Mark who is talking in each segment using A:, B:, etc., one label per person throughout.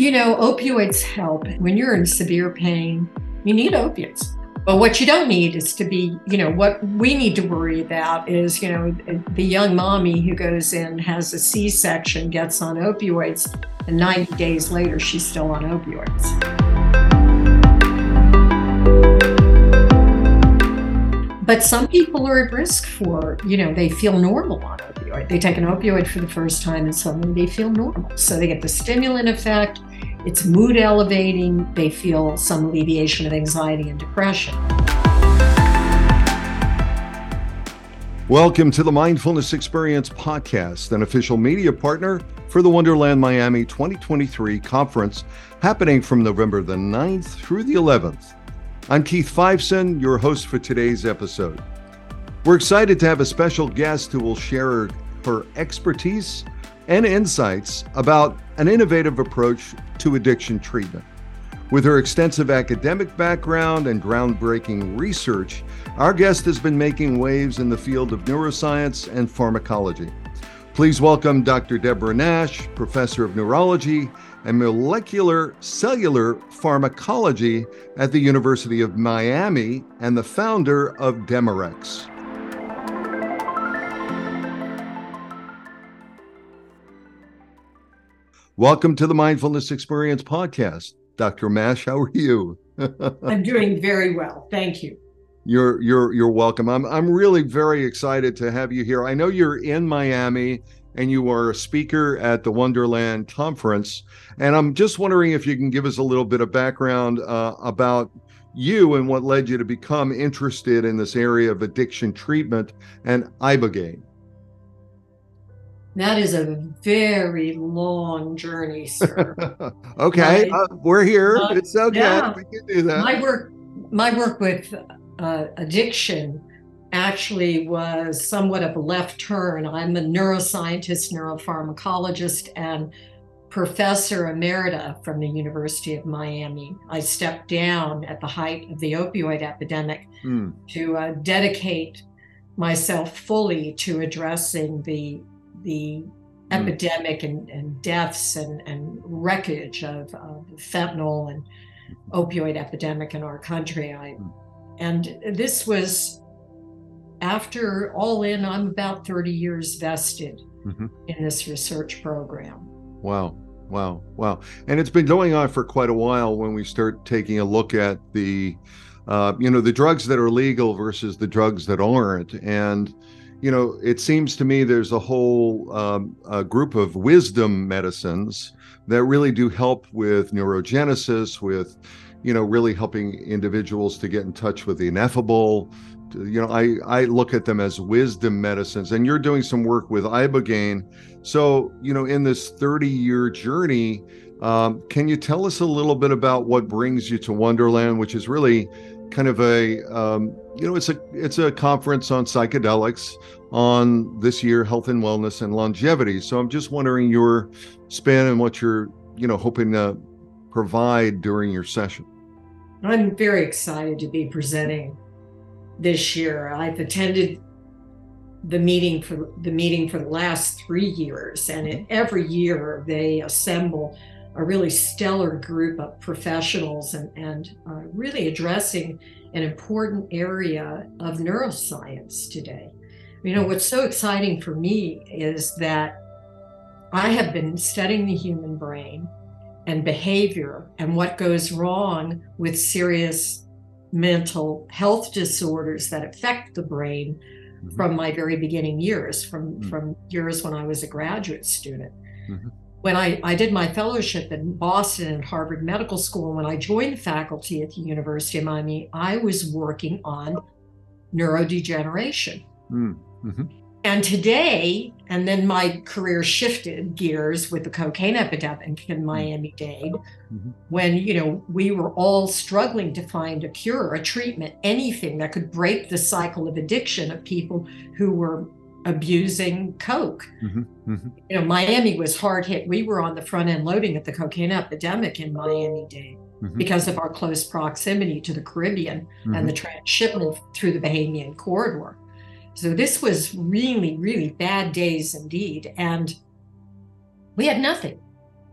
A: You know, opioids help. When you're in severe pain, you need opiates. But what you don't need is to be, you know, what we need to worry about is, you know, the young mommy who goes in, has a C section, gets on opioids, and 90 days later, she's still on opioids. But some people are at risk for, you know, they feel normal on opioid. They take an opioid for the first time and suddenly they feel normal. So they get the stimulant effect, it's mood elevating, they feel some alleviation of anxiety and depression.
B: Welcome to the Mindfulness Experience Podcast, an official media partner for the Wonderland Miami 2023 conference happening from November the 9th through the 11th. I'm Keith Fiveson, your host for today's episode. We're excited to have a special guest who will share her expertise and insights about an innovative approach to addiction treatment. With her extensive academic background and groundbreaking research, our guest has been making waves in the field of neuroscience and pharmacology. Please welcome Dr. Deborah Mash, professor of neurology and molecular cellular pharmacology at the University of Miami and the founder of DemeRx. Welcome to the Mindfulness Experience podcast. Dr. Mash, how are you?
A: I'm doing very well. Thank you.
B: You're you're you're welcome. I'm I'm really very excited to have you here. I know you're in Miami and you are a speaker at the Wonderland conference. And I'm just wondering if you can give us a little bit of background uh, about you and what led you to become interested in this area of addiction treatment and ibogaine.
A: That is a very long journey, sir.
B: okay, uh, we're here. Uh, it's okay. Yeah, we can do that.
A: My work, my work with uh, addiction actually was somewhat of a left turn. I'm a neuroscientist, neuropharmacologist, and professor emerita from the University of Miami. I stepped down at the height of the opioid epidemic mm. to uh, dedicate myself fully to addressing the the mm. epidemic and, and, deaths and, and wreckage of, fentanyl and opioid epidemic in our country. I, mm. and this was after all in, I'm about 30 years vested mm-hmm. in this research program.
B: Wow. Wow. Wow. And it's been going on for quite a while when we start taking a look at the, uh, you know, the drugs that are legal versus the drugs that aren't. And, you know, it seems to me there's a whole um, a group of wisdom medicines that really do help with neurogenesis, with, you know, really helping individuals to get in touch with the ineffable, you know i i look at them as wisdom medicines and you're doing some work with ibogaine. So you know in this 30 year journey um, can you tell us a little bit about what brings you to wonderland which is really kind of a um, you know it's a it's a conference on psychedelics on this year health and wellness and longevity so i'm just wondering your spin and what you're you know hoping to provide during your session
A: i'm very excited to be presenting this year. I've attended the meeting for the meeting for the last three years, and every year they assemble a really stellar group of professionals and, and uh, really addressing an important area of neuroscience today. You know, what's so exciting for me is that I have been studying the human brain and behavior and what goes wrong with serious mental health disorders that affect the brain mm-hmm. from my very beginning years, from, mm-hmm. from years when I was a graduate student. Mm-hmm. When I, I did my fellowship in Boston and Harvard Medical School, when I joined the faculty at the University of Miami, I was working on neurodegeneration. Mm-hmm. And today, and then my career shifted gears with the cocaine epidemic in mm-hmm. Miami Dade, mm-hmm. when you know we were all struggling to find a cure, a treatment, anything that could break the cycle of addiction of people who were abusing coke. Mm-hmm. Mm-hmm. You know, Miami was hard hit. We were on the front end loading of the cocaine epidemic in Miami Dade. Mm-hmm. Because of our close proximity to the Caribbean and the transshipment through the Bahamian corridor. So this was really, really bad days indeed. And we had nothing.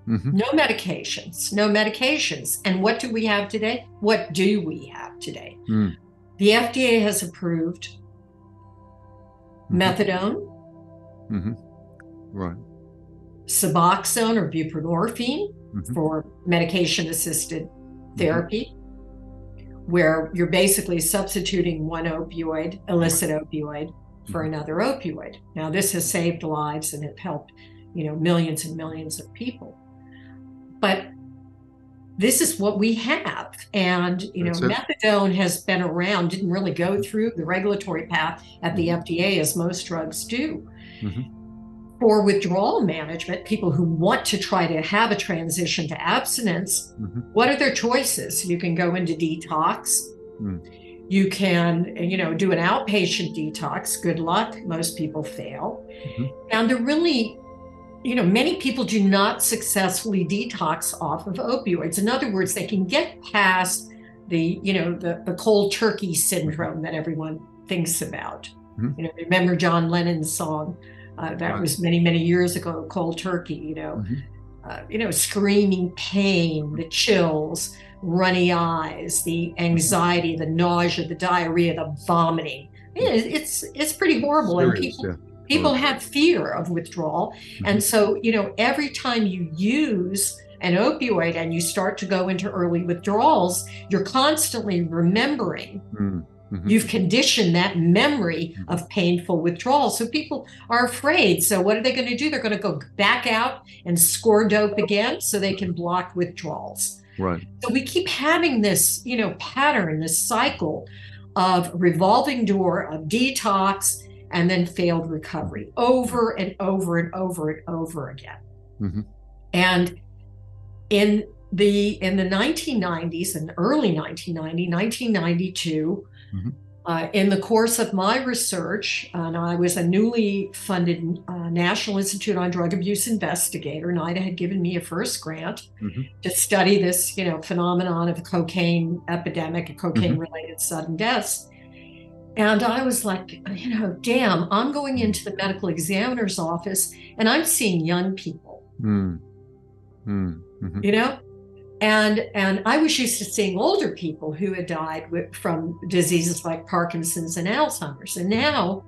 B: Mhm.
A: No medications, no medications. And what do we have today? What do we have today?
B: Mm.
A: The FDA has approved
B: Mhm.
A: methadone,
B: Mhm. Right.
A: Suboxone or buprenorphine
B: Mhm.
A: for medication assisted therapy, where you're basically substituting one opioid, illicit opioid, for
B: Mhm.
A: another opioid. Now, this has saved lives and it helped, you know, millions and millions of people. But this is what we have. And, you know, methadone has been around, didn't really go through the regulatory path at the FDA as most drugs do.
B: Mhm.
A: For withdrawal management, people who want to try to have a transition to abstinence,
B: Mhm.
A: what are their choices? You can go into detox.
B: Mm.
A: You can, you know, do an outpatient detox. Good luck. Most people fail.
B: Mhm.
A: And they're really, you know, many people do not successfully detox off of opioids. In other words, they can get past the, you know, the, the cold turkey syndrome that everyone thinks about.
B: Mhm.
A: You know, remember John Lennon's song uh, that
B: Right.
A: was many, many years ago, Cold Turkey, you know,
B: Mhm.
A: uh, you know, screaming pain, the chills, runny eyes, the anxiety, the nausea, the diarrhea, the vomiting. It's it's pretty horrible, and people
B: yeah.
A: People
B: Right.
A: have fear of withdrawal,
B: Mm-hmm.
A: and so you know every time you use an opioid and you start to go into early withdrawals, you're constantly remembering.
B: Mm. Mhm.
A: You've conditioned that memory of painful withdrawal. So people are afraid. So what are they going to do? They're going to go back out and score dope again so they can block withdrawals.
B: Right.
A: So we keep having this, you know, pattern, this cycle of revolving door of detox and then failed recovery over and over and over and over again.
B: Mhm.
A: And in the in the 1990s and early 1990, 1992,
B: Mhm.
A: uh, in the course of my research, and I was a newly funded uh, National Institute on Drug Abuse investigator. NIDA had given me a first grant
B: Mhm.
A: to study this, you know, phenomenon of the cocaine epidemic and cocaine-related sudden deaths. And I was like, you know, damn, I'm going into the medical examiner's office and I'm seeing young people,
B: Mm. Mm. Mhm.
A: you know? And and I was used to seeing older people who had died with, from diseases like Parkinson's and Alzheimer's. And now,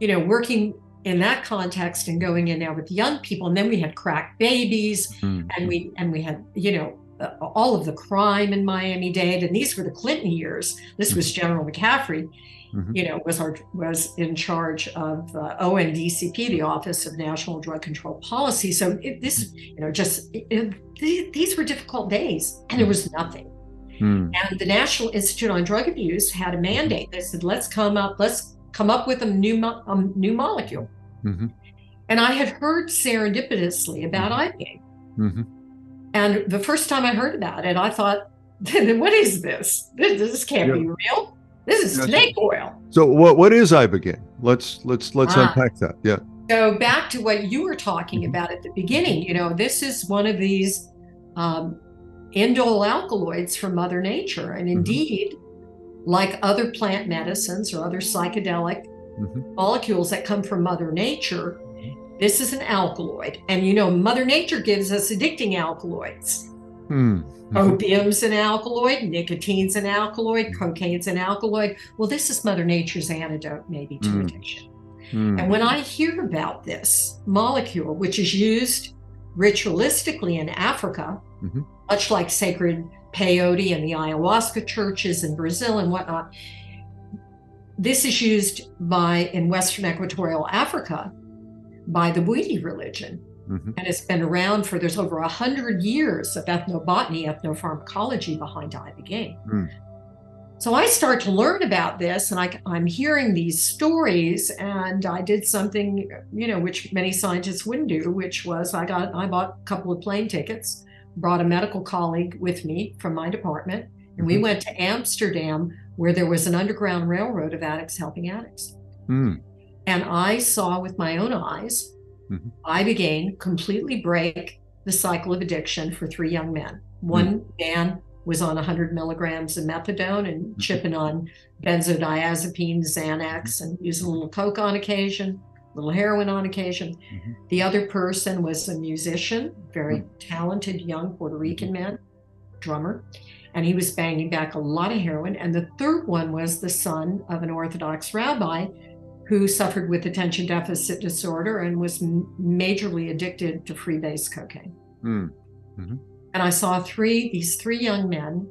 A: you know, working in that context and going in there with young people, and then we had crack babies,
B: Mm.
A: and we and we had you know uh, all of the crime in Miami-Dade, and these were the Clinton years. This was General McCaffrey,
B: Mhm.
A: you know, was our was in charge of uh, ONDCP, the Office of National Drug Control Policy. So it, this, you know, just it, it- th- these were difficult days, and there was nothing.
B: Mm.
A: And the National Institute on Drug Abuse had a mandate. They said, "Let's come up, let's come up with a new mo- a new molecule."
B: Mhm.
A: And I had heard serendipitously about ibogaine.
B: Mhm.
A: And the first time I heard about it, I thought, what is this? This, this can't
B: Yeah.
A: be real. This is
B: Yes.
A: snake oil.
B: So what what is ibogaine? Let's let's let's
A: Ah.
B: unpack that. Yeah.
A: So back to what you were talking
B: Mhm.
A: about at the beginning, you know, this is one of these um, indole alkaloids from Mother Nature. And
B: Mhm.
A: indeed, like other plant medicines or other psychedelic
B: Mhm.
A: molecules that come from Mother Nature, this is an alkaloid. And you know, Mother Nature gives us addicting alkaloids.
B: Mm. Mhm.
A: Opium's an alkaloid, nicotine's an alkaloid, cocaine's an alkaloid. Well, this is Mother Nature's antidote, maybe, to
B: Mm.
A: addiction.
B: Mm.
A: And when I hear about this molecule, which is used ritualistically in Africa,
B: Mhm.
A: much like sacred peyote and the ayahuasca churches in Brazil and whatnot, this is used by in Western Equatorial Africa by the Bwiti religion.
B: Mhm.
A: And it's been around for there's over a hundred years of ethnobotany, ethnopharmacology behind ibogaine.
B: Mm.
A: So I start to learn about this, and I, I'm hearing these stories, and I did something, you know, which many scientists wouldn't do, which was I got I bought a couple of plane tickets, brought a medical colleague with me from my department, and we
B: Mhm.
A: went to Amsterdam, where there was an underground railroad of addicts helping addicts.
B: Mm.
A: And I saw with my own eyes,
B: Mhm.
A: ibogaine completely break the cycle of addiction for three young men. One man was on 100 milligrams of methadone and
B: Mm-hmm.
A: chipping on benzodiazepine, Xanax, and using a little coke on occasion. a little heroin on occasion. Mm-hmm. The other person was a musician, very mm-hmm. talented young Puerto Rican mm-hmm. man, drummer, and he was banging back a lot of heroin. And the third one was the son of an Orthodox rabbi who suffered with attention deficit disorder and was majorly addicted to freebase cocaine. Mm. Mm-hmm. And I saw three these three young men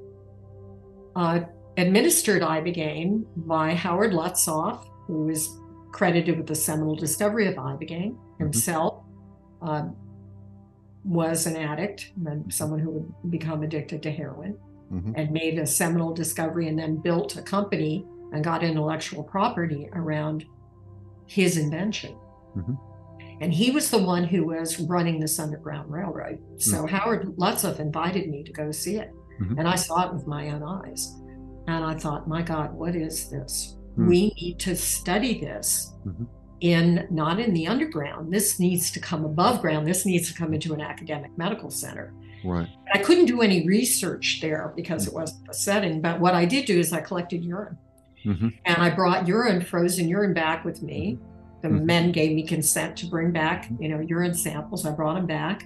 A: uh, administered ibogaine by Howard Lotsof, who was credited with the seminal discovery of ibogaine mm-hmm. himself. Mm-hmm. Uh, was an addict and someone who would become addicted to heroin mm-hmm. and made a seminal discovery and then built a company and got intellectual property around his invention. Mm-hmm. And he was the one who was running this Underground Railroad. So mm-hmm. Howard Lotsof invited me to go see it. Mm-hmm. And I saw it with my own eyes. And I thought, my God, what is this? Mm-hmm. We need to study this mm-hmm. in not in the underground. This needs to come above ground. This needs to come into an academic medical center.
B: Right.
A: I couldn't do any research there because it wasn't the setting. But what I did do is I collected urine. Mm-hmm. And I brought urine, frozen urine back with me. The mm-hmm. men gave me consent to bring back, you know, urine samples. I brought them back.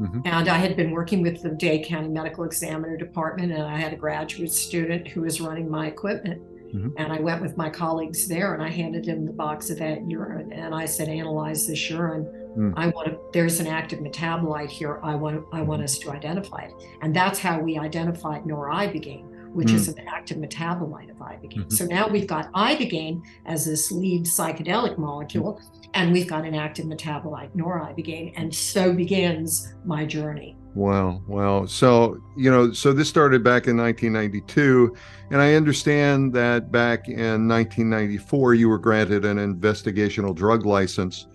A: Mm-hmm. And I had been working with the Dade County Medical Examiner Department, and I had a graduate student who was running my equipment. Mm-hmm. And I went with my colleagues there and I handed him the box of that urine. And I said, analyze this urine. Mm. I want to, there's an active metabolite here. I want, I want us to identify it. And that's how we identified noribogaine which mm. is an active metabolite of ibogaine. Mm-hmm. So now we've got ibogaine as this lead psychedelic molecule, and we've got an active metabolite, noribogaine, and so begins my journey.
B: Wow, wow. So, you know, so this started back in 1992, and I understand that back in 1994 you were granted an investigational drug license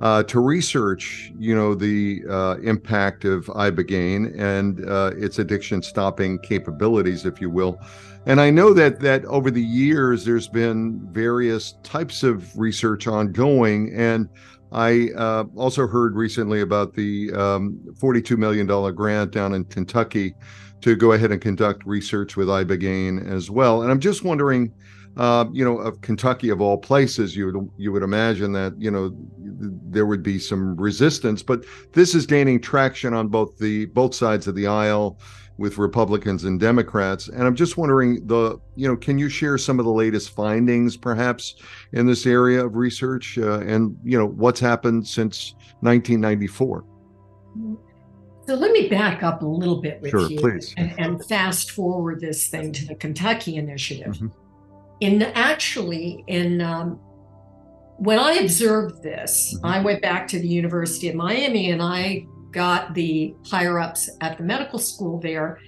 B: uh, to research, you know, the uh, impact of ibogaine and uh, its addiction stopping capabilities, if you will. And I know that that over the years there's been various types of research ongoing, and I uh, also heard recently about the um, $42 million grant down in Kentucky to go ahead and conduct research with ibogaine as well. And I'm just wondering uh, you know, of Kentucky of all places, you would you would imagine that you know there would be some resistance, but this is gaining traction on both the both sides of the aisle with Republicans and Democrats. And I'm just wondering the you know, can you share some of the latest findings, perhaps, in this area of research, uh, and you know what's happened since 1994?
A: So let me back up a little bit with
B: sure,
A: you. And, and, fast forward this thing to the Kentucky initiative. Mm-hmm in actually in um, when I observed this, mm-hmm. I went back to the University of Miami and I got the higher ups at the medical school there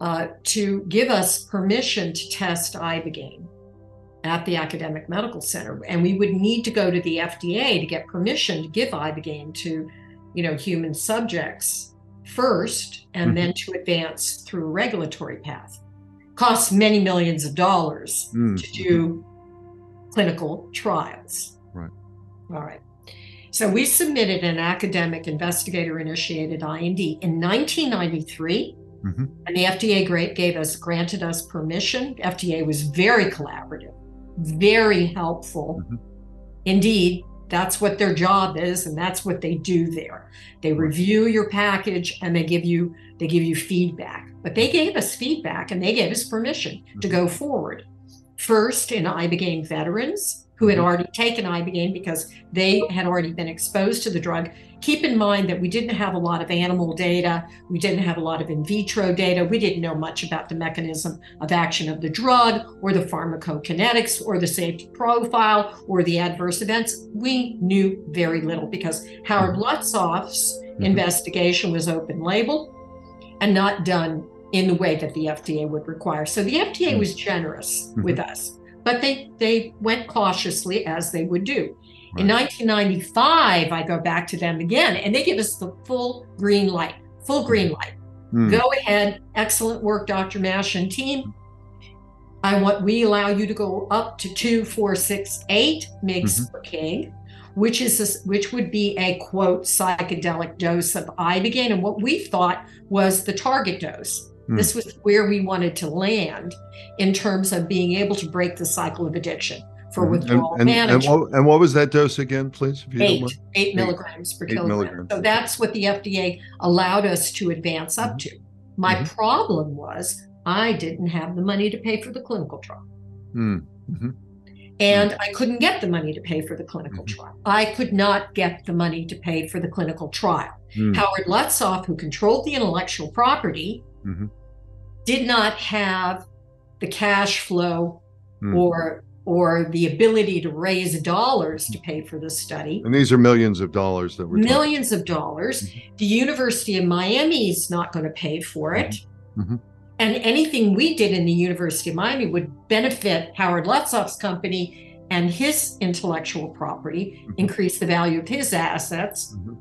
A: uh, to give us permission to test ibogaine at the academic medical center, and we would need to go to the FDA to get permission to give ibogaine to, you know, human subjects first, and mm-hmm. then to advance through a regulatory path costs many millions of dollars mm. to do clinical trials.
B: Right.
A: All right. So we submitted an academic investigator initiated IND in 1993. Mm-hmm. And the FDA gave us, granted us permission. FDA was very collaborative, very helpful. Mm-hmm. Indeed, that's what their job is, and that's what they do there. They review your package and they give you they give you feedback. But they gave us feedback and they gave us permission to mm-hmm. go forward. First, in Ibogaine veterans who had mm-hmm. already taken Ibogaine because they had already been exposed to the drug. Keep in mind that we didn't have a lot of animal data, we didn't have a lot of in vitro data, we didn't know much about the mechanism of action of the drug or the pharmacokinetics or the safety profile or the adverse events. We knew very little because Howard mm-hmm. Lotsof's mm-hmm. investigation was open label and not done in the way that the FDA would require. So the FDA was generous mm-hmm. with us, but they they went cautiously as they would do. Right. In 1995, I go back to them again, and they give us the full green light, full green mm-hmm. light. Mm. Go ahead, excellent work, Dr. Mash and team. I want we allow you to go up to two, four, six, eight mg mm-hmm. per kg which is a, which would be a quote psychedelic dose of ibogaine and what we thought was the target dose mm. this was where we wanted to land in terms of being able to break the cycle of addiction for
B: Mhm.
A: withdrawal
B: and, and, and,
A: management.
B: what, and what was that dose again, please? If you don't
A: Eight, milligrams per
B: eight
A: kilogram.
B: milligrams.
A: So that's what the FDA allowed us to advance up to. My
B: Mhm.
A: problem was I didn't have the money to pay for the clinical trial.
B: Hmm.
A: And I couldn't get the money to pay for the clinical
B: Mhm.
A: trial. I could not get the money to pay for the clinical trial.
B: Hmm.
A: Howard Lotsof, who controlled the intellectual property,
B: Mhm.
A: Did not have the cash flow
B: Hmm.
A: or or the ability to raise dollars to pay for the study.
B: And these are millions of dollars that we're talking.
A: Millions of dollars. The University of Miami is not going to pay for it.
B: Mhm.
A: And anything we did in the University of Miami would benefit Howard Lotsof's company and his intellectual property,
B: Mhm.
A: increase the value of his assets.
B: Mhm.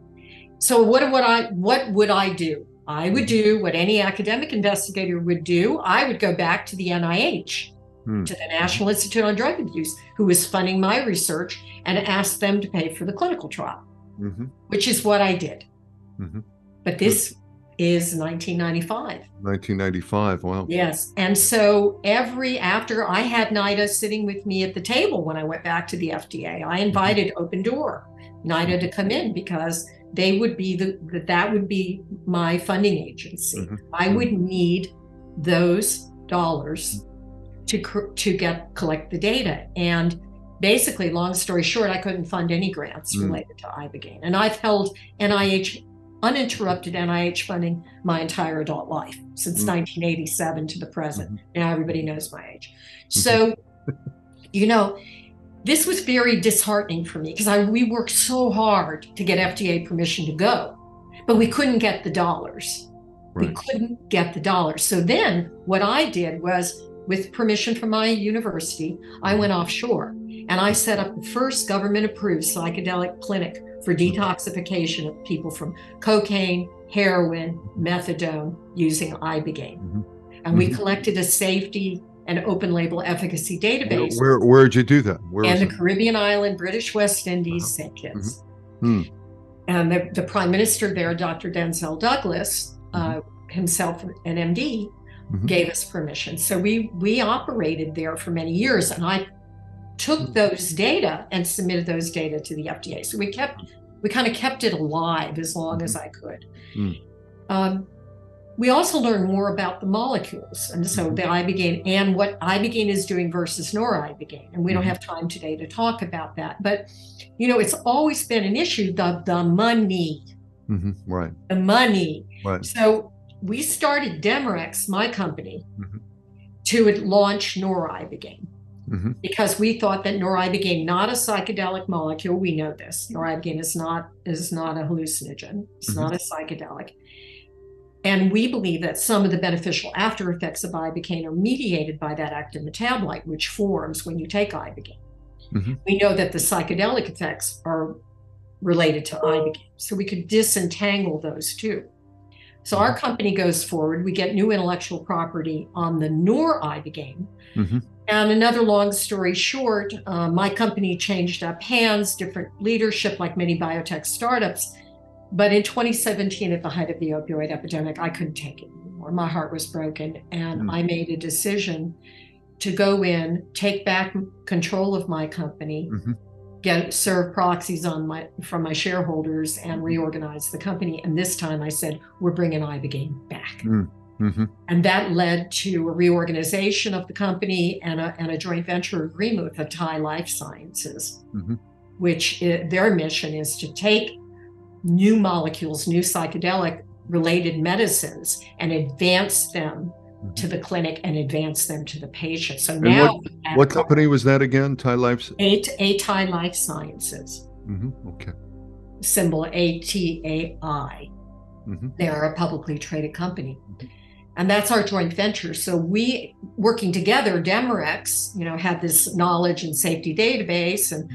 A: So what would I what would I do? I would do what any academic investigator would do. I would go back to the NIH,
B: Hmm.
A: to the National Institute on Drug Abuse, who was funding my research, and ask them to pay for the clinical trial,
B: Mhm.
A: which is what I did.
B: Mhm.
A: But this is 1995.
B: 1995. Wow.
A: Yes. And so every after I had NIDA sitting with me at the table when I went back to the FDA, I invited Open Door NIDA to come in because they would be the that would be my funding agency.
B: Mhm.
A: I would need those dollars to to get collect the data and basically long story short i couldn't fund any grants
B: Mm.
A: related to ibogaine and i've held nih uninterrupted nih funding my entire adult life since
B: Mm.
A: 1987 to the present
B: Mhm.
A: now everybody knows my age so you know this was very disheartening for me because I we worked so hard to get FDA permission to go, but we couldn't get the dollars. We couldn't get the dollars. So then what I did was, with permission from my university, I went offshore and I set up the first government approved psychedelic clinic for detoxification of people from cocaine, heroin, methadone using Ibogaine.
B: Mhm.
A: And we
B: Mhm.
A: collected a safety and open label efficacy database
B: Where, where'd you do that? Where
A: and the
B: it?
A: Caribbean island, British West Indies,
B: Uh-huh.
A: St. Kitts.
B: Hmm.
A: And the, the prime minister there, Dr. Denzil Douglas, uh, himself an MD,
B: Mhm.
A: gave us permission. So we we operated there for many years, and I took
B: Hmm.
A: those data and submitted those data to the FDA. So we kept we kind of kept it alive as long as I could.
B: Hmm.
A: Um, we also learned more about the molecules, and so the ibogaine and what ibogaine is doing versus noribogaine. And we don't
B: Mhm.
A: have time today to talk about that, but you know, it's always been an issue the the money,
B: Mhm. Right.
A: the money.
B: Right.
A: So we started DemeRx, my company,
B: Mhm.
A: to launch noribogaine
B: Mhm.
A: because we thought that noribogaine, not a psychedelic molecule, we know this. Noribogaine is not is not a hallucinogen. It's
B: Mhm.
A: not a psychedelic. And we believe that some of the beneficial after effects of ibogaine are mediated by that active metabolite, which forms when you take ibogaine.
B: Mhm.
A: We know that the psychedelic effects are related to ibogaine, so we could disentangle those two. So our company goes forward. We get new intellectual property on the noribogaine,
B: Mhm.
A: and another long story short, uh, my company changed up hands, different leadership, like many biotech startups. But in 2017, at the height of the opioid epidemic, I couldn't take it anymore. My heart was broken, and
B: Mm.
A: I made a decision to go in, take back control of my company,
B: Mhm.
A: get serve proxies on my from my shareholders, and reorganize the company. And this time, I said, "We're bringing ibogaine back."
B: Mhm.
A: And that led to a reorganization of the company and a, and a joint venture agreement with the atai Life Sciences,
B: Mhm.
A: which i their mission is to take new molecules, new psychedelic related medicines, and advance them to the clinic and advance them to the patient. So now, we have
B: What company was that again? Thai Life.
A: A, atai Life Sciences,
B: Mhm. Okay.
A: symbol A T A I.
B: Mhm.
A: They're a publicly traded company.
B: Mhm.
A: And that's our joint venture. So we working together, DemeRx, you know, had this knowledge and safety database, and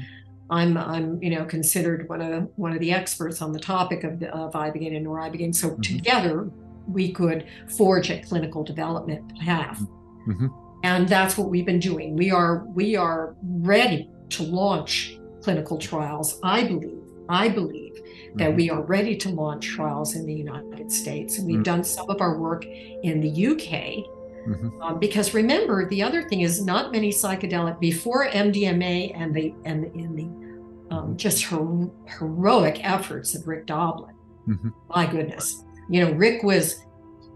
A: I'm I'm you know considered one of one of the experts on the topic of, the, of ibogaine and noribogaine. So
B: Mhm.
A: together we could forge a clinical development path,
B: Mhm.
A: and that's what we've been doing. We are we are ready to launch clinical trials. I believe I believe that
B: Mhm.
A: we are ready to launch trials in the United States. And we've
B: Mm.
A: done some of our work in the UK Mm-hmm. Um, because remember, the other thing is not many psychedelic before MDMA and the and in the um, just her, heroic efforts of Rick Doblin. Mm-hmm. My goodness, you know, Rick was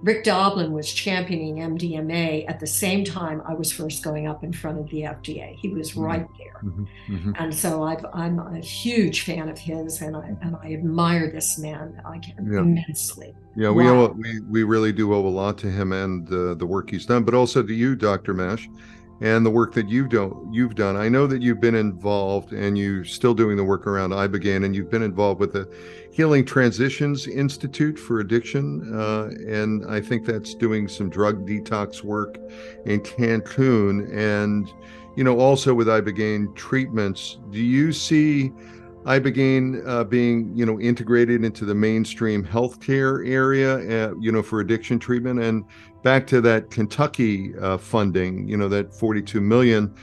A: Rick Doblin was championing MDMA at the same time I was first going up in front of the FDA. He was mm-hmm. right there. Mm-hmm. Mm-hmm. And so i am a huge fan of his and I, and I admire this man yeah. immensely.
B: Yeah, we, wow. owe, we, we really do owe a lot to him and uh, the work he's done, but also to you, Dr. Mash and the work that you've done you've done. I know that you've been involved and you're still doing the work around ibogaine and you've been involved with the healing transitions institute for addiction uh, and i think that's doing some drug detox work in cancun. And you know also with ibogaine treatments do you see ibogaine uh, being you know integrated into the mainstream healthcare area uh, you know for addiction treatment and back to that Kentucky uh, funding, you know, that 42 million,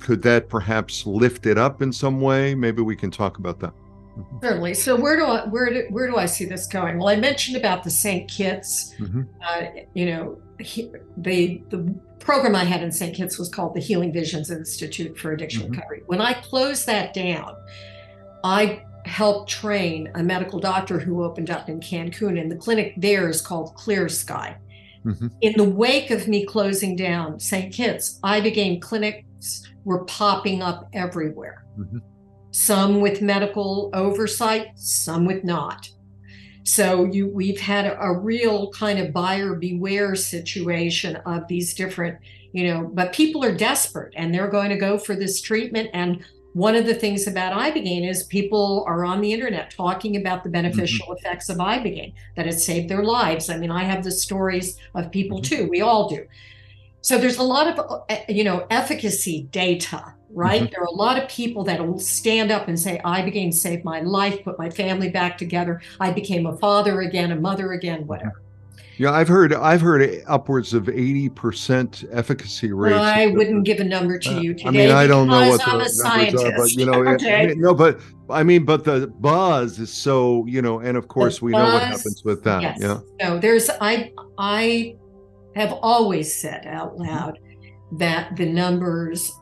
B: could that perhaps lift it up in some way? Maybe we can talk about that.
A: Mm-hmm. Certainly. So where do I where do where do I see this going? Well, I mentioned about the St. Kitts. Mm-hmm. Uh, you know, he, the the program I had in St. Kitts was called the Healing Visions Institute for Addiction mm-hmm. Recovery. When I closed that down, I helped train a medical doctor who opened up in Cancun, and the clinic there is called Clear Sky. Mm-hmm. In the wake of me closing down St. Kitts, Ibogaine clinics were popping up everywhere. Mm-hmm. Some with medical oversight, some with not. So you, we've had a, a real kind of buyer beware situation of these different, you know, but people are desperate and they're going to go for this treatment. And one of the things about ibogaine is people are on the internet talking about the beneficial mm-hmm. effects of ibogaine that it saved their lives i mean i have the stories of people mm-hmm. too we all do so there's a lot of uh, you know efficacy data right mm-hmm. there are a lot of people that will stand up and say ibogaine saved my life put my family back together i became a father again a mother again whatever
B: yeah, I've heard I've heard upwards of eighty percent efficacy rates.
A: Well, I wouldn't give a number to uh, you today. I
B: mean, I don't know what the numbers scientist. are, but you know, okay. it, no, but I mean, but the buzz is so you know, and of course the we buzz, know what happens with that. Yes. Yeah.
A: No, there's I I have always said out loud that the numbers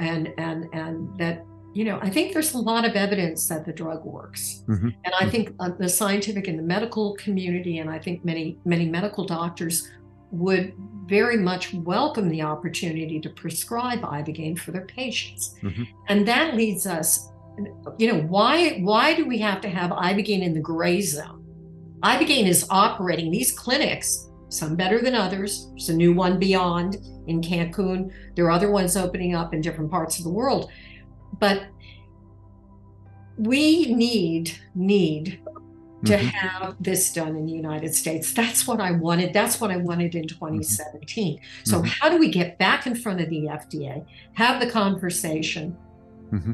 A: and and and that you know, I think there's a lot of evidence that the drug works. Mm-hmm. And I think uh, the scientific and the medical community, and I think many, many medical doctors would very much welcome the opportunity to prescribe ibogaine for their patients. Mm-hmm. And that leads us, you know, why why do we have to have ibogaine in the gray zone? Ibogaine is operating these clinics, some better than others. There's a new one beyond in Cancun. There are other ones opening up in different parts of the world but we need need to mm-hmm. have this done in the United States. That's what I wanted. That's what I wanted in 2017. Mm-hmm. So, mm-hmm. how do we get back in front of the FDA, have the conversation, mm-hmm.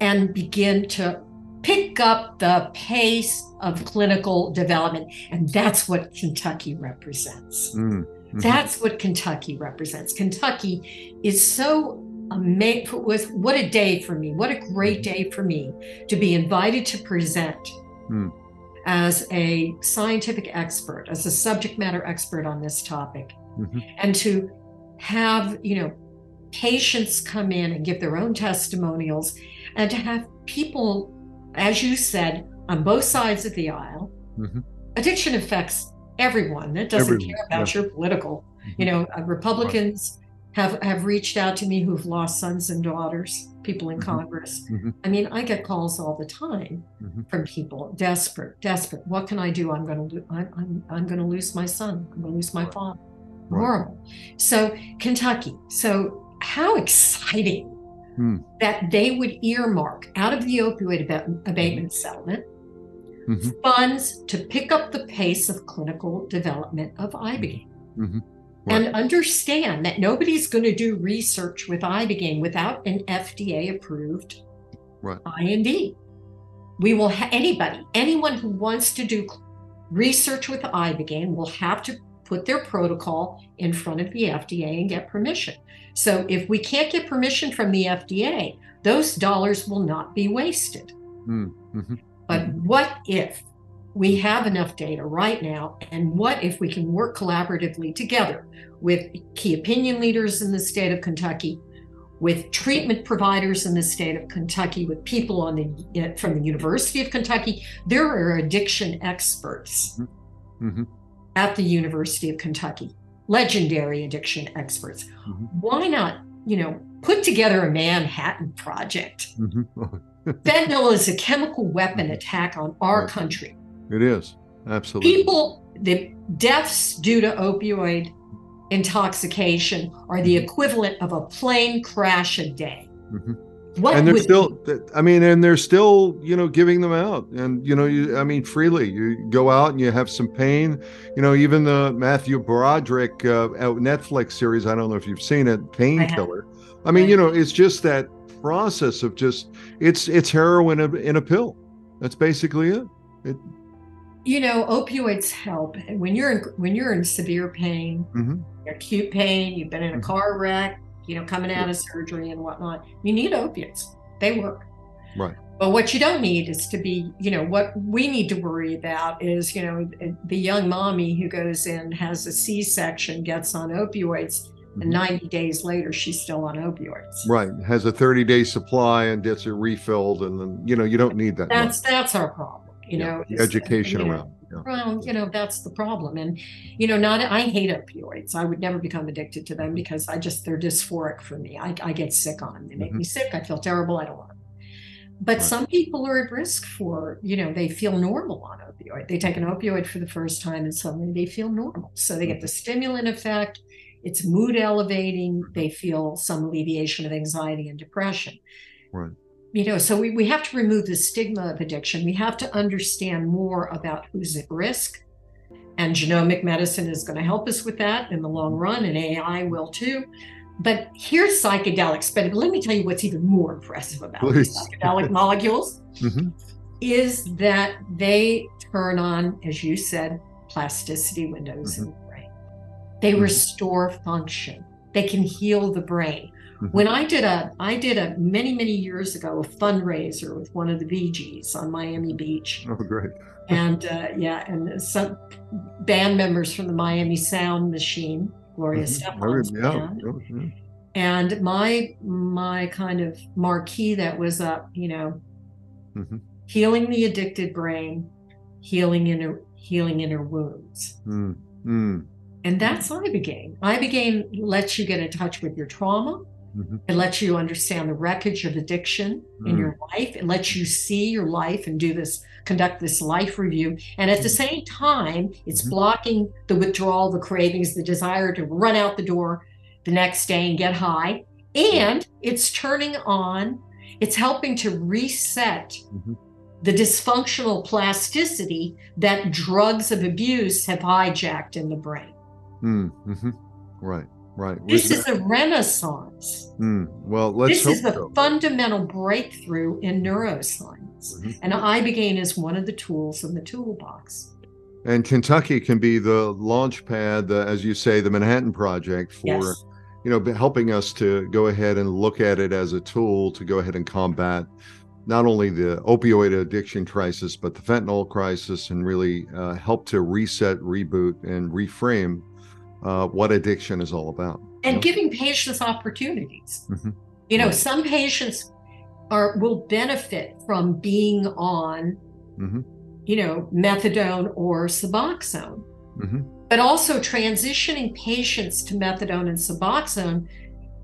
A: and begin to pick up the pace of clinical development? And that's what Kentucky represents. Mm-hmm. That's what Kentucky represents. Kentucky is so ama- was what a day for me. What a great mm-hmm. day for me to be invited to present mm. as a scientific expert, as a subject matter expert on this topic, mm-hmm. and to have you know patients come in and give their own testimonials, and to have people, as you said, on both sides of the aisle. Mm-hmm. Addiction affects everyone. It doesn't everyone, care about yeah. your political. Mm-hmm. You know, uh, Republicans have have reached out to me who've lost sons and daughters people in mm-hmm. congress mm-hmm. i mean i get calls all the time mm-hmm. from people desperate desperate what can i do i'm going to I'm, I'm, I'm going to lose my son i'm going to lose my father right. horrible so kentucky so how exciting hmm. that they would earmark out of the opioid abatement settlement mm-hmm. funds to pick up the pace of clinical development of ibogaine mm-hmm. Right. And understand that nobody's going to do research with Ibogaine without an FDA approved right. IND. We will, ha- anybody, anyone who wants to do research with Ibogaine will have to put their protocol in front of the FDA and get permission. So if we can't get permission from the FDA, those dollars will not be wasted. Mm-hmm. But what if we have enough data right now. And what if we can work collaboratively together with key opinion leaders in the state of Kentucky, with treatment providers in the state of Kentucky, with people on the from the University of Kentucky? There are addiction experts mm-hmm. mm-hmm. at the University of Kentucky, legendary addiction experts. Mm-hmm. Why not, you know, put together a Manhattan Project? Mm-hmm. Fentanyl is a chemical weapon attack on our country.
B: It is. Absolutely.
A: People, the deaths due to opioid intoxication are the equivalent of a plane crash a day. Mm-hmm.
B: What and they're still, I mean, and they're still, you know, giving them out, and you know, you, I mean, freely. You go out and you have some pain. You know, even the Matthew Broderick uh, Netflix series. I don't know if you've seen it, Painkiller. I, I mean, you know, it's just that process of just it's it's heroin in a pill. That's basically it. It.
A: You know, opioids help, and when you're in when you're in severe pain, mm-hmm. acute pain, you've been in a mm-hmm. car wreck, you know, coming out of surgery and whatnot, you need opiates. They work.
B: Right.
A: But what you don't need is to be, you know, what we need to worry about is, you know, the young mommy who goes in, has a C section, gets on opioids, and mm-hmm. 90 days later she's still on opioids
B: right has a 30 day supply and gets it refilled and then you know you don't need that
A: that's much. that's our problem you yeah, know
B: the education you know, around
A: yeah. well you know that's the problem and you know not i hate opioids i would never become addicted to them mm-hmm. because i just they're dysphoric for me i, I get sick on them they make mm-hmm. me sick i feel terrible i don't want them but right. some people are at risk for you know they feel normal on opioid they take an opioid for the first time and suddenly they feel normal so they get mm-hmm. the stimulant effect it's mood elevating. They feel some alleviation of anxiety and depression.
B: Right.
A: You know, so we, we have to remove the stigma of addiction. We have to understand more about who's at risk. And genomic medicine is going to help us with that in the long run, and AI will too. But here's psychedelics. But let me tell you what's even more impressive about psychedelic molecules mm-hmm. is that they turn on, as you said, plasticity windows mm-hmm. In the brain. They mm-hmm. restore function. They can heal the brain. Mm-hmm. When I did a, I did a many many years ago a fundraiser with one of the Bee Gees on Miami Beach.
B: Oh, great!
A: and uh, yeah, and some band members from the Miami Sound Machine, Gloria mm-hmm. Estefan's yeah. band. Oh, yeah. And my my kind of marquee that was up, you know, mm-hmm. healing the addicted brain, healing inner healing inner wounds. Mm. Mm. And that's Ibogaine. Ibogaine lets you get in touch with your trauma. Mm-hmm. It lets you understand the wreckage of addiction mm-hmm. in your life. It lets you see your life and do this, conduct this life review. And at the mm-hmm. same time, it's mm-hmm. blocking the withdrawal, the cravings, the desire to run out the door the next day and get high. And it's turning on, it's helping to reset mm-hmm. the dysfunctional plasticity that drugs of abuse have hijacked in the brain.
B: Mm, hmm Right, right.
A: This is a renaissance.
B: Mm, well, let's.
A: This is a so. fundamental breakthrough in neuroscience, mm-hmm. and ibogaine is one of the tools in the toolbox.
B: And Kentucky can be the launch pad, the, as you say, the Manhattan Project for, yes. you know, helping us to go ahead and look at it as a tool to go ahead and combat not only the opioid addiction crisis, but the fentanyl crisis, and really uh, help to reset, reboot, and reframe uh, what addiction is all about.
A: And you know? giving patients opportunities. Mm-hmm. You know, right. some patients are will benefit from being on, mm-hmm. you know, methadone or Suboxone. Mm-hmm. But also transitioning patients to methadone and Suboxone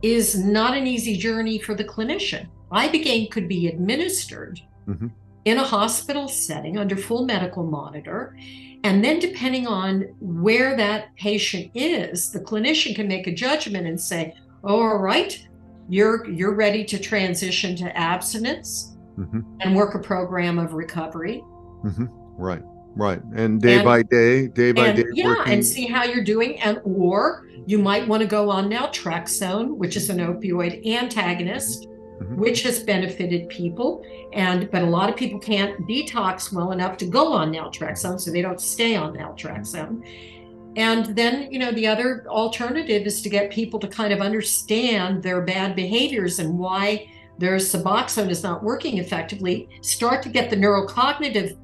A: is not an easy journey for the clinician. Ibogaine could be administered mm-hmm. in a hospital setting under full medical monitor and then, depending on where that patient is, the clinician can make a judgment and say, oh, "All right, you're you're ready to transition to abstinence mm-hmm. and work a program of recovery."
B: Mm-hmm. Right, right, and day and, by day, day by
A: and,
B: day,
A: yeah, working. and see how you're doing, and or you might want to go on naltrexone, which is an opioid antagonist mm-hmm. which has benefited people. And but a lot of people can't detox well enough to go on naltrexone, so they don't stay on naltrexone. And then, you know, the other alternative is to get people to kind of understand their bad behaviors and why their Suboxone is not working effectively. Start to get the neurocognitive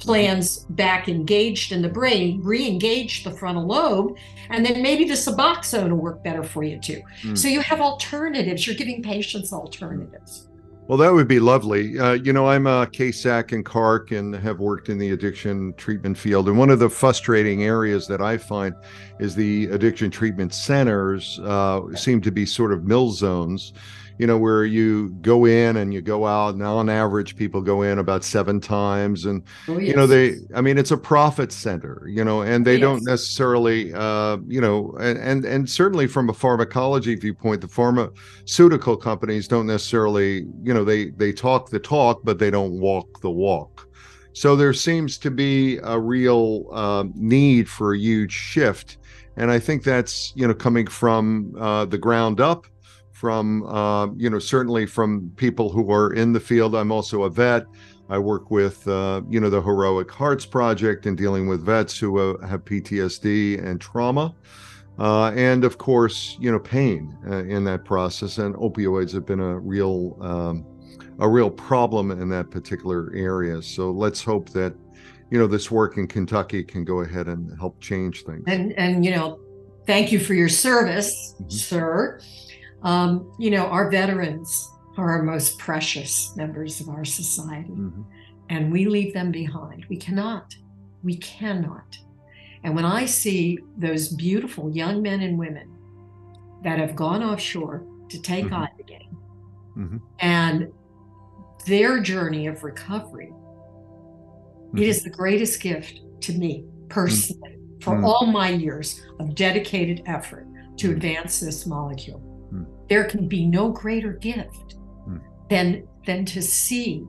A: plans back engaged in the brain, re-engage the frontal lobe, and then maybe the suboxone will work better for you too. Mm. So you have alternatives. You're giving patients alternatives.
B: Well, that would be lovely. Uh, you know, I'm a KSAC and CARC and have worked in the addiction treatment field. And one of the frustrating areas that I find is the addiction treatment centers uh, seem to be sort of mill zones you know, where you go in and you go out. And on average, people go in about seven times. And, oh, yes. you know, they, I mean, it's a profit center, you know, and they yes. don't necessarily, uh, you know, and, and, and certainly from a pharmacology viewpoint, the pharmaceutical companies don't necessarily, you know, they, they talk the talk, but they don't walk the walk. So there seems to be a real uh, need for a huge shift. And I think that's, you know, coming from uh, the ground up from uh, you know certainly from people who are in the field. I'm also a vet. I work with uh, you know the Heroic Hearts Project and dealing with vets who uh, have PTSD and trauma, uh, and of course you know pain uh, in that process. And opioids have been a real um, a real problem in that particular area. So let's hope that you know this work in Kentucky can go ahead and help change things.
A: And and you know, thank you for your service, mm-hmm. sir. Um, you know, our veterans are our most precious members of our society, mm-hmm. and we leave them behind. We cannot. We cannot. And when I see those beautiful young men and women that have gone offshore to take mm-hmm. Ibogaine mm-hmm. and their journey of recovery, it mm-hmm. is the greatest gift to me personally for mm-hmm. all my years of dedicated effort to mm-hmm. advance this molecule there can be no greater gift hmm. than than to see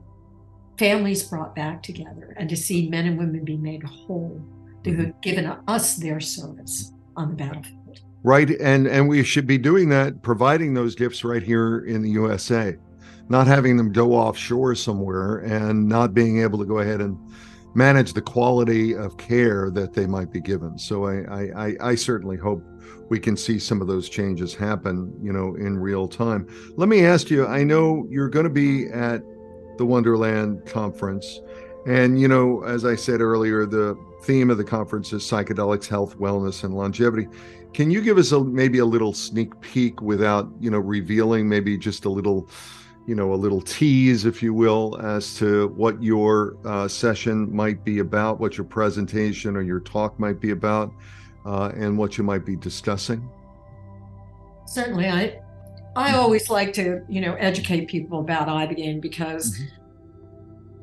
A: families brought back together and to see men and women be made whole who have given us their service on the battlefield.
B: Right and and we should be doing that providing those gifts right here in the usa not having them go offshore somewhere and not being able to go ahead and manage the quality of care that they might be given. So i i, I certainly hope we can see some of those changes happen, you know, in real time. Let me ask you, I know you're going to be at the Wonderland conference. And, you know, as I said earlier, the theme of the conference is psychedelics, health, wellness, and longevity. Can you give us a maybe a little sneak peek without, you know, revealing maybe just a little, you know, a little tease, if you will, as to what your uh, session might be about, what your presentation or your talk might be about? Uh, and what you might be discussing?
A: Certainly, I I always like to you know educate people about ibogaine because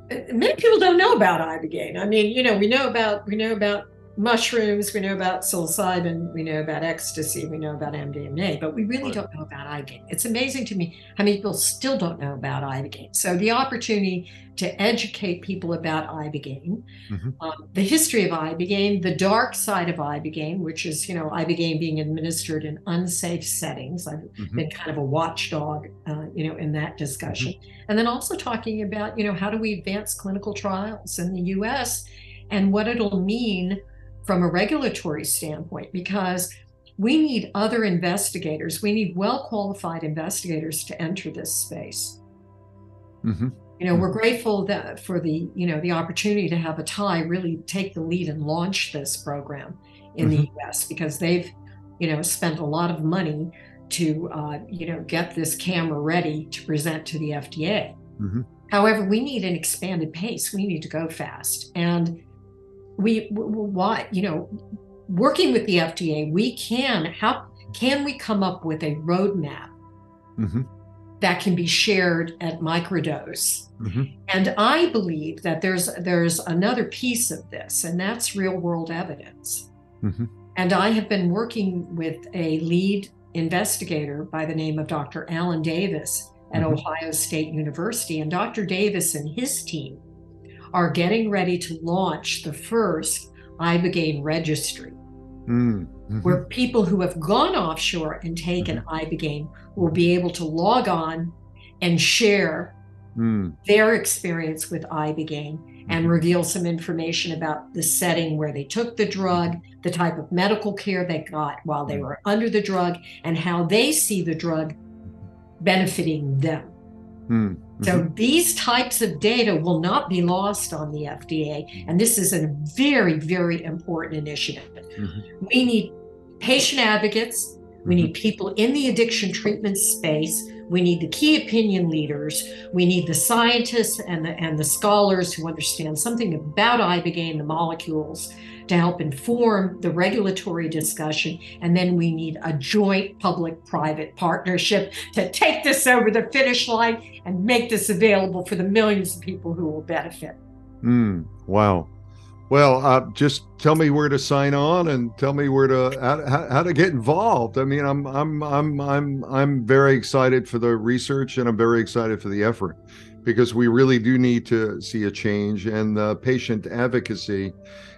A: mm-hmm. many people don't know about ibogaine. I mean, you know, we know about we know about mushrooms, we know about psilocybin, we know about ecstasy, we know about MDMA, but we really right. don't know about ibogaine. It's amazing to me how many people still don't know about ibogaine. So the opportunity to educate people about ibogaine, mm-hmm. um, the history of ibogaine, the dark side of ibogaine, which is you know ibogaine being administered in unsafe settings. I've mm-hmm. been kind of a watchdog, uh, you know, in that discussion, mm-hmm. and then also talking about you know how do we advance clinical trials in the U.S. and what it'll mean from a regulatory standpoint because we need other investigators. We need well qualified investigators to enter this space. Mm-hmm. You know, mm-hmm. we're grateful that for the you know the opportunity to have atai really take the lead and launch this program in mm-hmm. the U.S. because they've you know spent a lot of money to uh, you know get this camera ready to present to the FDA. Mm-hmm. However, we need an expanded pace. We need to go fast and we why you know working with the FDA, we can how can we come up with a roadmap mm-hmm. that can be shared at microdose? Mm-hmm. And I believe that there's there's another piece of this, and that's real world evidence. Mm-hmm. And I have been working with a lead investigator by the name of Dr. Alan Davis at mm-hmm. Ohio State University, and Dr. Davis and his team are getting ready to launch the first Ibogaine registry, mm-hmm. where people who have gone offshore and taken mm-hmm. Ibogaine will be able to log on and share mm. their experience with Ibogaine and mm-hmm. reveal some information about the setting where they took the drug, the type of medical care they got while they mm. were under the drug, and how they see the drug benefiting them.
B: Mm-hmm.
A: So these types of data will not be lost on the FDA. And this is a very, very important initiative.
B: Mm-hmm.
A: We need patient advocates, we need people in the addiction treatment space. We need the key opinion leaders. We need the scientists and the, and the scholars who understand something about ibogaine, the molecules, to help inform the regulatory discussion. And then we need a joint public private partnership to take this over the finish line and make this available for the millions of people who will benefit.
B: Mm, wow. Well, uh, just tell me where to sign on and tell me where to how, how, to get involved. I mean, I'm I'm I'm I'm I'm very excited for the research and I'm very excited for the effort because we really do need to see a change and the patient advocacy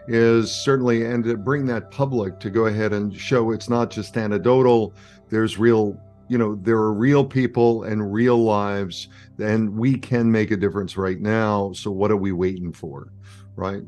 B: is certainly and to bring that public to go ahead and show it's not just anecdotal. There's real you know there are real people and real lives and we can make a difference right now so what are we waiting for right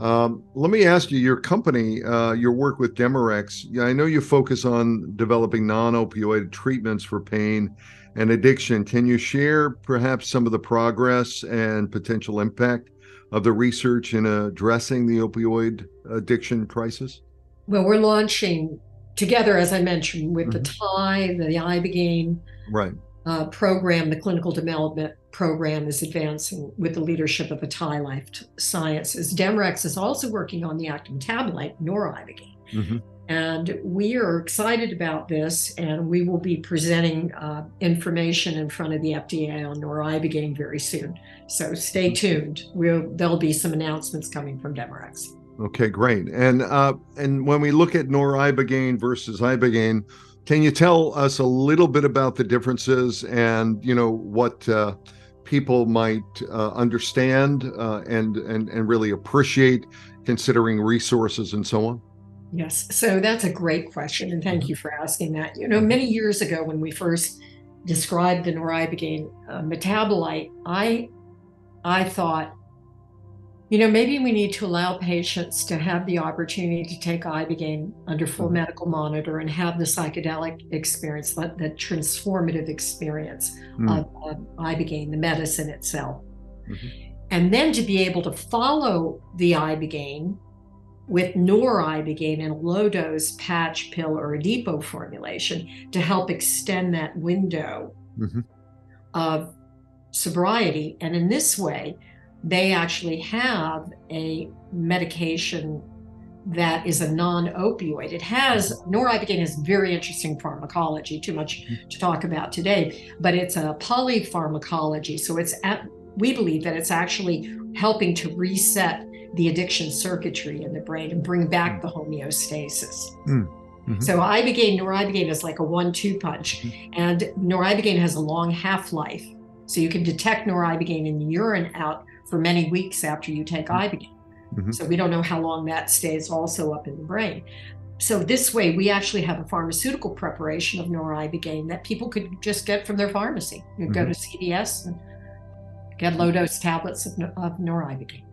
B: um, let me ask you, your company, uh, your work with DemeRx, I know you focus on developing non-opioid treatments for pain and addiction. Can you share perhaps some of the progress and potential impact of the research in addressing the opioid addiction crisis?
A: Well, we're launching together, as I mentioned, with mm-hmm. the atai, the Ibogaine
B: right.
A: Uh, program, the clinical development program is advancing with the leadership of the atai Life Sciences. DemeRx is also working on the active metabolite, noribogaine. Mm-hmm. And we are excited about this, and we will be presenting uh, information in front of the FDA on noribogaine very soon. So stay tuned. We'll, there'll be some announcements coming from DemeRx.
B: Okay, great. And uh, and when we look at noribogaine versus ibogaine, can you tell us a little bit about the differences and you know what uh, people might uh, understand uh, and and and really appreciate, considering resources and so on?
A: Yes, so that's a great question, and thank you for asking that. You know, many years ago when we first described the noribogaine uh, metabolite, I I thought you know, maybe we need to allow patients to have the opportunity to take Ibogaine under full mm-hmm. medical monitor and have the psychedelic experience, that, that transformative experience mm-hmm. of, of, Ibogaine, the medicine itself. Mm-hmm. And then to be able to follow the Ibogaine with noribogaine in a low dose patch pill or a depot formulation to help extend that window mm-hmm. of sobriety. And in this way, they actually have a medication that is a non-opioid. It has noribogaine has very interesting pharmacology, too much mm-hmm. to talk about today, but it's a polypharmacology. So it's at, we believe that it's actually helping to reset the addiction circuitry in the brain and bring back mm. the homeostasis. Mm-hmm. So ibogaine, noribogaine is like a one-two punch, mm-hmm. and noribogaine has a long half-life. So you can detect noribogaine in the urine out for many weeks after you take mm-hmm. Ibogaine. Mm-hmm. So we don't know how long that stays also up in the brain. So this way, we actually have a pharmaceutical preparation of noribogaine that people could just get from their pharmacy. You mm-hmm. go to CVS and get low dose tablets of, of.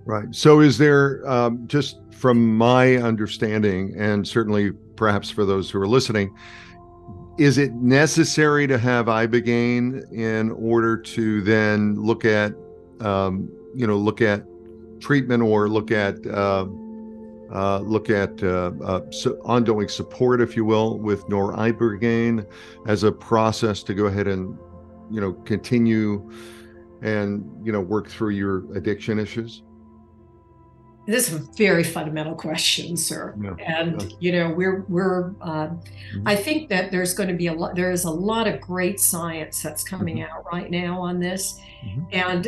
B: Right. So is there um, just from my understanding, and certainly perhaps for those who are listening, is it necessary to have ibogaine in order to then look at um, you know look at treatment or look at uh, uh, look at uh, uh so ongoing support, if you will, with noribogaine as a process to go ahead and you know continue and you know work through your addiction issues.
A: This is a very fundamental question, sir. Yeah, and yeah. you know, we're we're. Uh, mm-hmm. I think that there's going to be a lot. There is a lot of great science that's coming mm-hmm. out right now on this, mm-hmm. and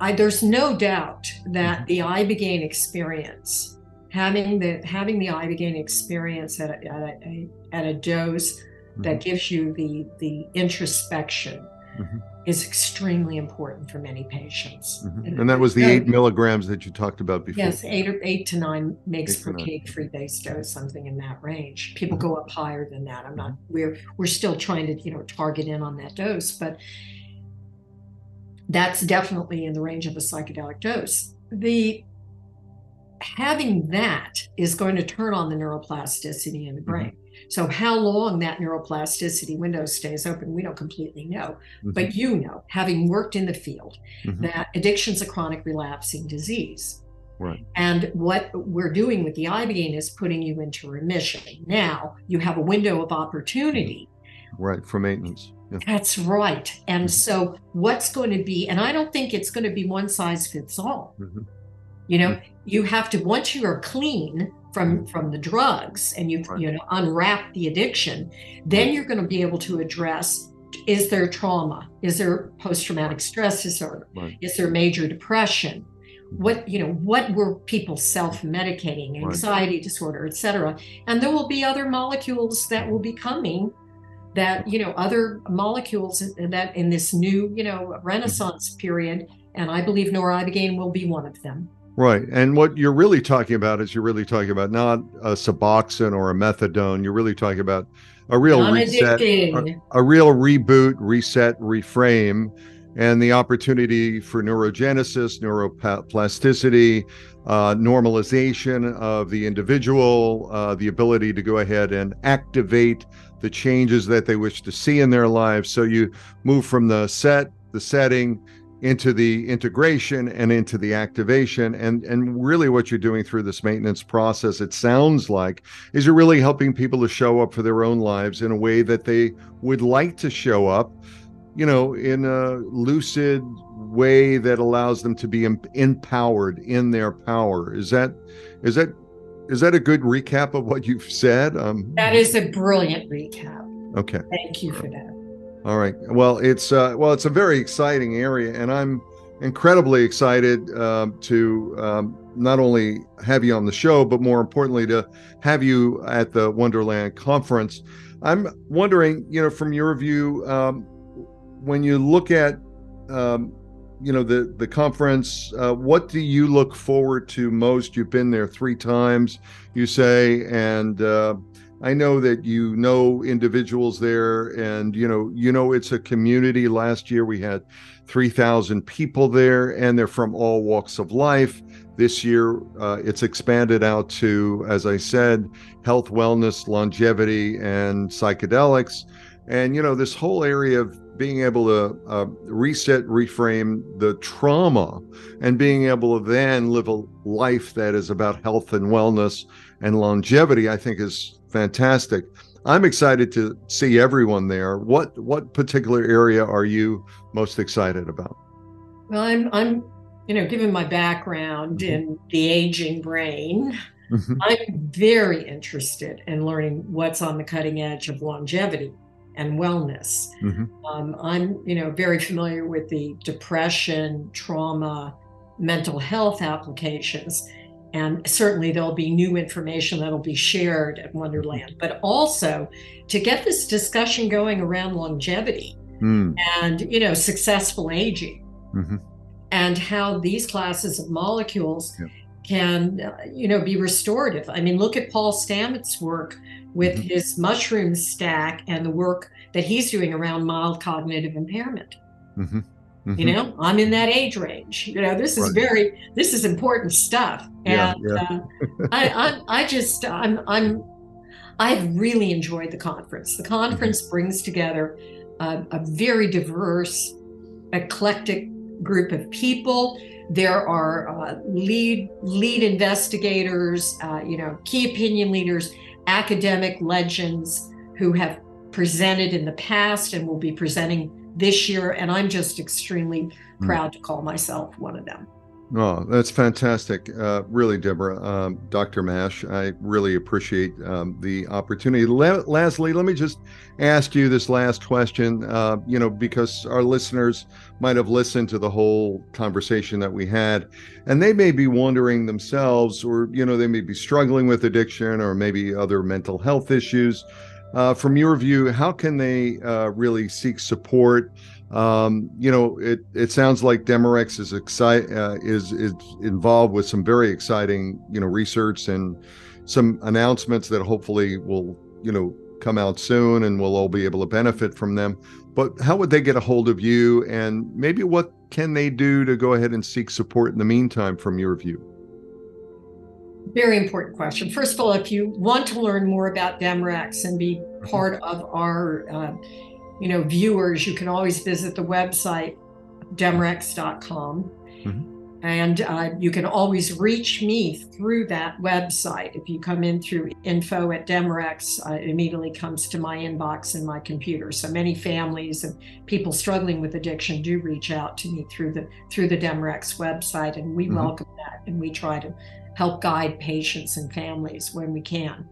A: I, there's no doubt that mm-hmm. the ibogaine experience, having the having the ibogaine experience at a, at a, at a dose mm-hmm. that gives you the the introspection, mm-hmm. is extremely important for many patients.
B: Mm-hmm. And that was the eight milligrams that you talked about before.
A: Yes, eight or eight to nine makes per kg free base dose, something in that range. People mm-hmm. go up higher than that. I'm not. Mm-hmm. We're we're still trying to you know target in on that dose, but that's definitely in the range of a psychedelic dose. The having that is going to turn on the neuroplasticity in the brain. So, how long that neuroplasticity window stays open, we don't completely know. Mm-hmm. But you know, having worked in the field, mm-hmm. that addiction's a chronic relapsing disease.
B: Right.
A: And what we're doing with the Ibogaine is putting you into remission. Now you have a window of opportunity.
B: Right, for maintenance.
A: Yeah. That's right. And mm-hmm. so, what's going to be, and I don't think it's going to be one size fits all. Mm-hmm. You know, mm-hmm. you have to once you are clean from mm-hmm. from the drugs and you right. you know unwrap the addiction, then you're going to be able to address is there trauma? Is there post traumatic stress disorder? Right. Is there major depression? Mm-hmm. What you know, what were people self-medicating, anxiety right. disorder, etc. And there will be other molecules that will be coming that you know other molecules that in this new you know renaissance period and i believe noribogaine will be one of them
B: Right. And what you're really talking about is you're really talking about not a Suboxone or a methadone. You're really talking about a real reset, a, a, real reboot, reset, reframe, and the opportunity for neurogenesis, neuroplasticity, uh, normalization of the individual, uh, the ability to go ahead and activate the changes that they wish to see in their lives. So you move from the set, the setting, into the integration and into the activation. And and really what you're doing through this maintenance process it sounds like is you're really helping people to show up for their own lives in a way that they would like to show up you know in a lucid way that allows them to be empowered in their power. Is that is that is that a good recap of what you've said? Um
A: that is a brilliant recap.
B: Okay.
A: Thank you for that
B: all right. Well, it's uh, well, it's a very exciting area, and I'm incredibly excited uh, to um, not only have you on the show, but more importantly, to have you at the Wonderland conference. I'm wondering, you know, from your view, um, when you look at, um, you know, the the conference, uh, what do you look forward to most? You've been there three times, you say, and uh, I know that you know individuals there, and you know you know it's a community. Last year we had three thousand people there, and they're from all walks of life. This year uh, it's expanded out to, as I said, health, wellness, longevity, and psychedelics. And you know this whole area of being able to uh, reset, reframe the trauma, and being able to then live a life that is about health and wellness and longevity, I think is fantastic. I'm excited to see everyone there. What what particular area are you most excited about?
A: Well, I'm I'm you know, given my background mm-hmm. in the aging brain, mm-hmm. I'm very interested in learning what's on the cutting edge of longevity and wellness. Mm-hmm. Um, I'm, you know, very familiar with the depression, trauma, mental health applications and certainly there'll be new information that'll be shared at Wonderland, but also to get this discussion going around longevity mm. and you know successful aging mm-hmm. and how these classes of molecules yep. can uh, you know be restorative. I mean, look at Paul Stamets' work with mm-hmm. his mushroom stack and the work that he's doing around mild cognitive impairment. Mm-hmm. Mm-hmm. You know, I'm in that age range. You know, this is right. very this is important stuff. And yeah, yeah. uh, I, I I just I'm I'm I've really enjoyed the conference. The conference mm-hmm. brings together a, a very diverse, eclectic group of people. There are uh, lead lead investigators, uh, you know, key opinion leaders, academic legends who have presented in the past and will be presenting this year. And I'm just extremely hmm. proud to call myself one of them.
B: Oh, that's fantastic. Uh, really, Deborah, um, Dr. Mash, I really appreciate um, the opportunity. La- lastly, let me just ask you this last question, uh, you know, because our listeners might have listened to the whole conversation that we had, and they may be wondering themselves, or, you know, they may be struggling with addiction or maybe other mental health issues. Uh, from your view, how can they uh, really seek support? Um, you know, it it sounds like DemeRx is excite uh, is is involved with some very exciting you know research and some announcements that hopefully will you know come out soon and we'll all be able to benefit from them. But how would they get a hold of you, and maybe what can they do to go ahead and seek support in the meantime, from your view?
A: Very important question. First of all, if you want to learn more about DemeRx and be part of our, uh, you know, viewers, you can always visit the website demerx.com. Mm-hmm. And uh, you can always reach me through that website. If you come in through info at DemeRx, uh, it immediately comes to my inbox in my computer. So many families and people struggling with addiction do reach out to me through the through the DemeRx website, and we mm-hmm. welcome that, and we try to help guide patients and families when we can.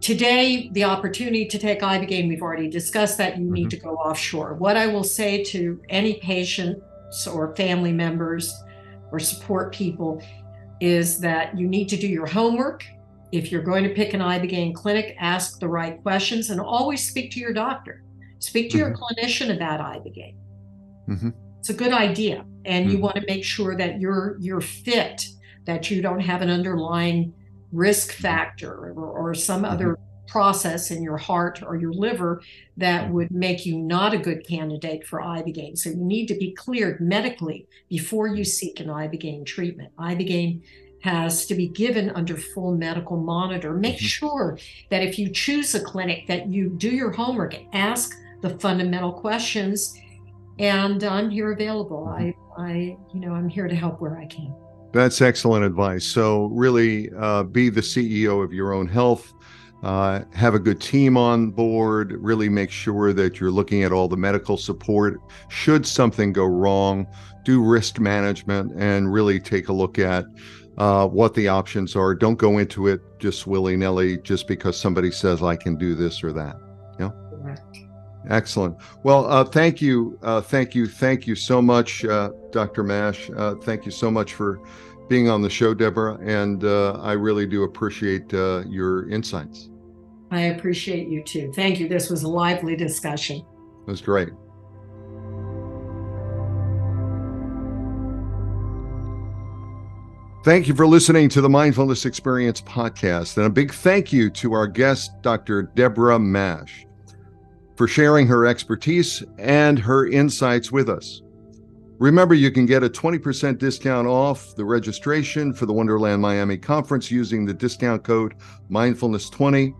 A: Today, the opportunity to take Ibogaine, we've already discussed that you mm-hmm. need to go offshore. What I will say to any patients or family members or support people is that you need to do your homework. If you're going to pick an Ibogaine clinic, ask the right questions and always speak to your doctor. Speak to mm-hmm. your clinician about Ibogaine. Mm-hmm. It's a good idea. And mm-hmm. you want to make sure that you're you're fit, that you don't have an underlying risk factor or, or some mm-hmm. other process in your heart or your liver that would make you not a good candidate for ibogaine. So you need to be cleared medically before you seek an ibogaine treatment. Ibogaine has to be given under full medical monitor. Make mm-hmm. sure that if you choose a clinic that you do your homework, ask the fundamental questions and I'm here available. Mm-hmm. I I you know, I'm here to help where I can.
B: That's excellent advice. So really uh, be the CEO of your own health uh, have a good team on board, really make sure that you're looking at all the medical support. Should something go wrong, do risk management and really take a look at uh, what the options are. Don't go into it just willy nilly just because somebody says I can do this or that. Yeah. Excellent. Well, uh, thank you, uh, thank you, thank you so much, uh, Dr. Mash. Uh, thank you so much for being on the show, Deborah, and uh, I really do appreciate uh, your insights.
A: I appreciate you too. Thank you. This was a lively discussion.
B: It was great. Thank you for listening to the Mindfulness Experience podcast. And a big thank you to our guest, Dr. Deborah Mash, for sharing her expertise and her insights with us. Remember, you can get a 20% discount off the registration for the Wonderland Miami conference using the discount code Mindfulness20.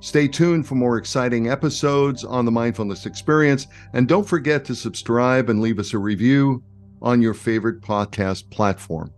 B: Stay tuned for more exciting episodes on the Mindfulness Experience. And don't forget to subscribe and leave us a review on your favorite podcast platform.